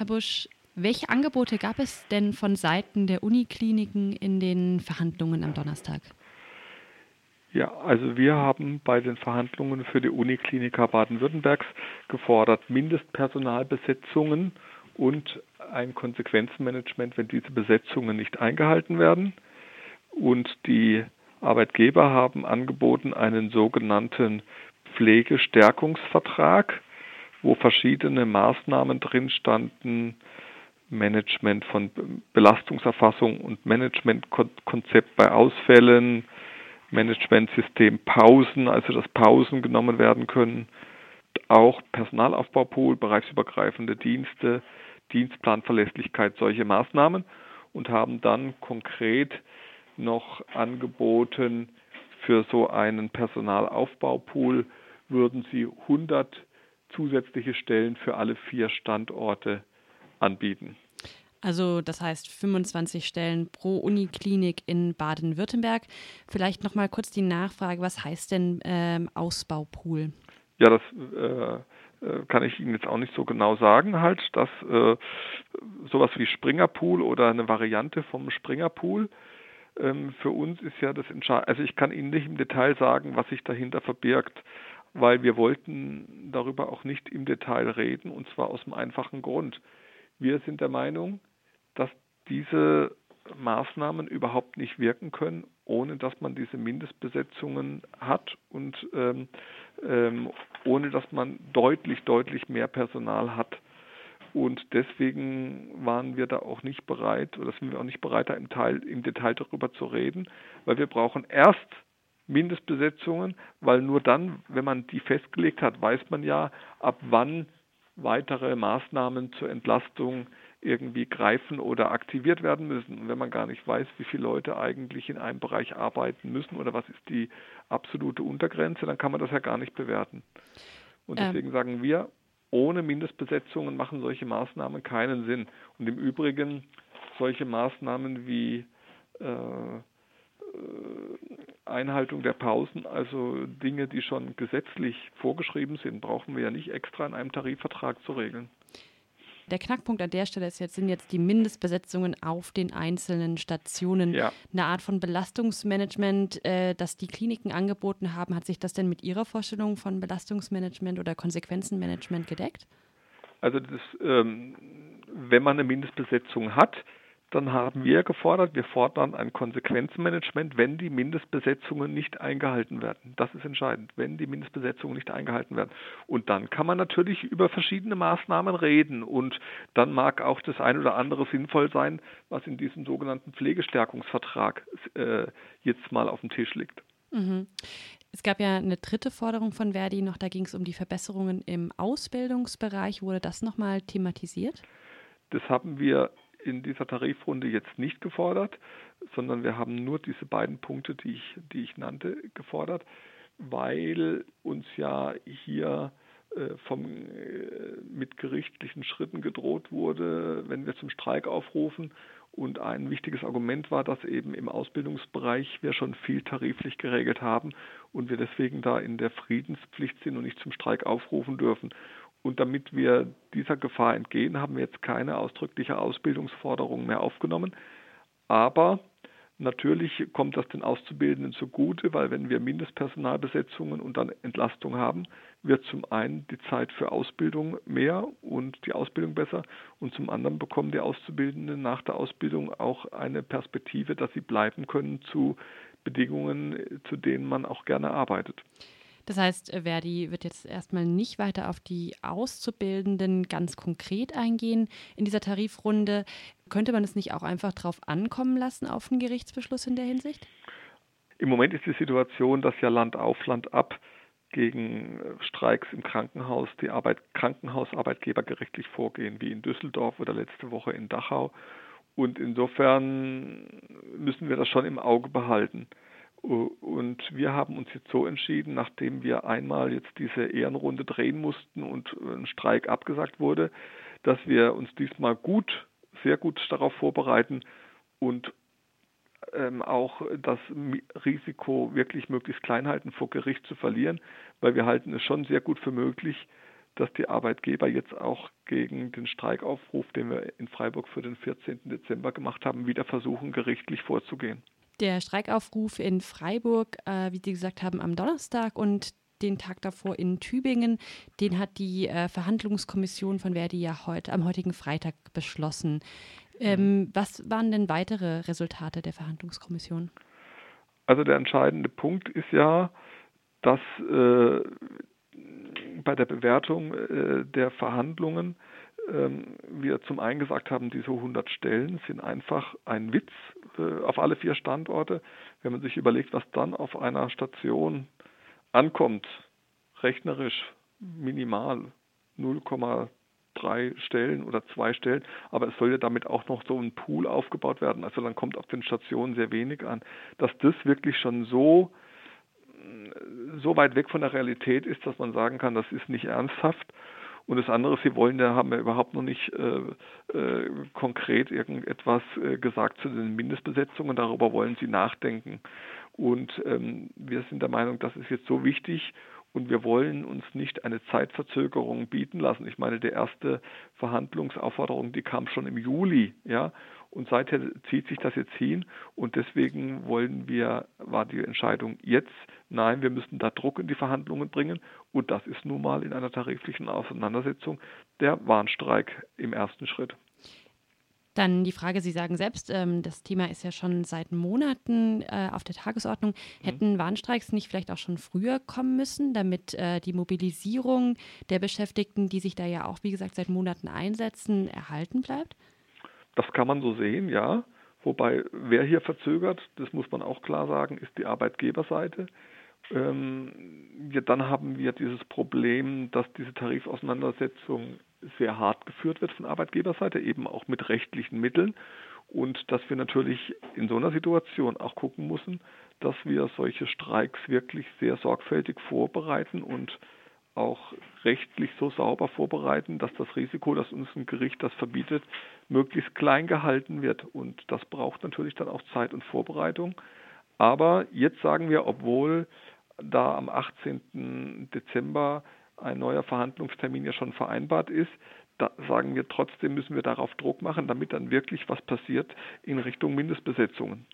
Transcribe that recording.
Herr Busch, welche Angebote gab es denn von Seiten der Unikliniken in den Verhandlungen am Donnerstag? Ja, also wir haben bei den Verhandlungen für die Unikliniker Baden-Württembergs gefordert, Mindestpersonalbesetzungen und ein Konsequenzenmanagement, wenn diese Besetzungen nicht eingehalten werden. Und die Arbeitgeber haben angeboten einen sogenannten Pflegestärkungsvertrag, wo verschiedene Maßnahmen drin standen, Management von Belastungserfassung und Managementkonzept bei Ausfällen, Managementsystem Pausen, also dass Pausen genommen werden können, auch Personalaufbaupool, bereichsübergreifende Dienste, Dienstplanverlässlichkeit, solche Maßnahmen und haben dann konkret noch angeboten, für so einen Personalaufbaupool würden sie 100 zusätzliche Stellen für alle vier Standorte anbieten. Also das heißt 25 Stellen pro Uniklinik in Baden-Württemberg. Vielleicht noch mal kurz die Nachfrage, was heißt denn ähm, Ausbaupool? Ja, das äh, äh, kann ich Ihnen jetzt auch nicht so genau sagen, halt, dass äh, sowas wie Springerpool oder eine Variante vom Springerpool ähm, für uns ist ja das Entscheidende. Also ich kann Ihnen nicht im Detail sagen, was sich dahinter verbirgt, weil wir wollten darüber auch nicht im Detail reden und zwar aus dem einfachen Grund. Wir sind der Meinung, dass diese Maßnahmen überhaupt nicht wirken können, ohne dass man diese Mindestbesetzungen hat und ähm, ähm, ohne dass man deutlich, deutlich mehr Personal hat. Und deswegen waren wir da auch nicht bereit, oder sind wir auch nicht bereit, da im, Teil, im Detail darüber zu reden, weil wir brauchen erst Mindestbesetzungen, weil nur dann, wenn man die festgelegt hat, weiß man ja, ab wann weitere Maßnahmen zur Entlastung irgendwie greifen oder aktiviert werden müssen. Und wenn man gar nicht weiß, wie viele Leute eigentlich in einem Bereich arbeiten müssen oder was ist die absolute Untergrenze, dann kann man das ja gar nicht bewerten. Und ähm. deswegen ähm. sagen wir, ohne Mindestbesetzungen machen solche Maßnahmen keinen Sinn. Und im Übrigen solche Maßnahmen wie äh, äh Einhaltung der Pausen, also Dinge, die schon gesetzlich vorgeschrieben sind, brauchen wir ja nicht extra in einem Tarifvertrag zu regeln. Der Knackpunkt an der Stelle ist jetzt, sind jetzt die Mindestbesetzungen auf den einzelnen Stationen. Ja. Eine Art von Belastungsmanagement, äh, das die Kliniken angeboten haben. Hat sich das denn mit Ihrer Vorstellung von Belastungsmanagement oder Konsequenzenmanagement gedeckt? Also das, ähm, wenn man eine Mindestbesetzung hat, dann haben wir gefordert, wir fordern ein Konsequenzmanagement, wenn die Mindestbesetzungen nicht eingehalten werden. Das ist entscheidend, wenn die Mindestbesetzungen nicht eingehalten werden. Und dann kann man natürlich über verschiedene Maßnahmen reden und dann mag auch das ein oder andere sinnvoll sein, was in diesem sogenannten Pflegestärkungsvertrag äh, jetzt mal auf dem Tisch liegt. Mhm. Es gab ja eine dritte Forderung von Verdi noch, da ging es um die Verbesserungen im Ausbildungsbereich. Wurde das nochmal thematisiert? Das haben wir in dieser Tarifrunde jetzt nicht gefordert, sondern wir haben nur diese beiden Punkte, die ich, die ich nannte, gefordert, weil uns ja hier äh, vom, äh, mit gerichtlichen Schritten gedroht wurde, wenn wir zum Streik aufrufen. Und ein wichtiges Argument war, dass eben im Ausbildungsbereich wir schon viel tariflich geregelt haben und wir deswegen da in der Friedenspflicht sind und nicht zum Streik aufrufen dürfen. Und damit wir dieser Gefahr entgehen, haben wir jetzt keine ausdrückliche Ausbildungsforderung mehr aufgenommen. Aber natürlich kommt das den Auszubildenden zugute, weil wenn wir Mindestpersonalbesetzungen und dann Entlastung haben, wird zum einen die Zeit für Ausbildung mehr und die Ausbildung besser und zum anderen bekommen die Auszubildenden nach der Ausbildung auch eine Perspektive, dass sie bleiben können zu Bedingungen, zu denen man auch gerne arbeitet. Das heißt, äh, Verdi wird jetzt erstmal nicht weiter auf die Auszubildenden ganz konkret eingehen in dieser Tarifrunde. Könnte man es nicht auch einfach darauf ankommen lassen, auf einen Gerichtsbeschluss in der Hinsicht? Im Moment ist die Situation, dass ja Land auf, Land ab gegen äh, Streiks im Krankenhaus die Arbeit, Krankenhausarbeitgeber gerichtlich vorgehen, wie in Düsseldorf oder letzte Woche in Dachau. Und insofern müssen wir das schon im Auge behalten. Und wir haben uns jetzt so entschieden, nachdem wir einmal jetzt diese Ehrenrunde drehen mussten und ein Streik abgesagt wurde, dass wir uns diesmal gut, sehr gut darauf vorbereiten und ähm, auch das Risiko wirklich möglichst klein halten, vor Gericht zu verlieren, weil wir halten es schon sehr gut für möglich, dass die Arbeitgeber jetzt auch gegen den Streikaufruf, den wir in Freiburg für den 14. Dezember gemacht haben, wieder versuchen, gerichtlich vorzugehen. Der Streikaufruf in Freiburg, äh, wie Sie gesagt haben, am Donnerstag und den Tag davor in Tübingen, den hat die äh, Verhandlungskommission von Verdi ja heute am heutigen Freitag beschlossen. Ähm, mhm. was waren denn weitere Resultate der Verhandlungskommission? Also der entscheidende Punkt ist ja, dass äh, bei der Bewertung äh, der Verhandlungen wir zum einen gesagt haben, diese 100 Stellen sind einfach ein Witz äh, auf alle vier Standorte. Wenn man sich überlegt, was dann auf einer Station ankommt, rechnerisch minimal 0,3 Stellen oder zwei Stellen, aber es soll ja damit auch noch so ein Pool aufgebaut werden. Also dann kommt auf den Stationen sehr wenig an, dass das wirklich schon so so weit weg von der Realität ist, dass man sagen kann, das ist nicht ernsthaft. Und das andere, Sie wollen, da haben wir überhaupt noch nicht äh, äh, konkret irgendetwas äh, gesagt zu den Mindestbesetzungen. Darüber wollen Sie nachdenken. Und ähm, wir sind der Meinung, das ist jetzt so wichtig und wir wollen uns nicht eine Zeitverzögerung bieten lassen. Ich meine, die erste Verhandlungsaufforderung, die kam schon im Juli, ja, und seither zieht sich das jetzt hin und deswegen wollen wir, war die Entscheidung jetzt, nein, wir müssen da Druck in die Verhandlungen bringen und das ist nun mal in einer tariflichen Auseinandersetzung der Warnstreik im ersten Schritt. Dann die Frage, Sie sagen selbst, ähm, das Thema ist ja schon seit Monaten äh, auf der Tagesordnung. Mhm. Hätten Warnstreiks nicht vielleicht auch schon früher kommen müssen, damit äh, die Mobilisierung der Beschäftigten, die sich da ja auch, wie gesagt, seit Monaten einsetzen, erhalten bleibt? Das kann man so sehen, ja. Wobei, wer hier verzögert, das muss man auch klar sagen, ist die Arbeitgeberseite. Ähm, ja, dann haben wir dieses Problem, dass diese Tarifauseinandersetzung sehr hart geführt wird von Arbeitgeberseite, eben auch mit rechtlichen Mitteln. Und dass wir natürlich in so einer Situation auch gucken müssen, dass wir solche Streiks wirklich sehr sorgfältig vorbereiten und auch rechtlich so sauber vorbereiten, dass das Risiko, dass uns ein Gericht das verbietet, möglichst klein gehalten wird. Und das braucht natürlich dann auch Zeit und Vorbereitung. Aber jetzt sagen wir, obwohl da am 18. Dezember ein neuer Verhandlungstermin ja schon vereinbart ist, da sagen wir trotzdem müssen wir darauf Druck machen, damit dann wirklich was passiert in Richtung Mindestbesetzungen.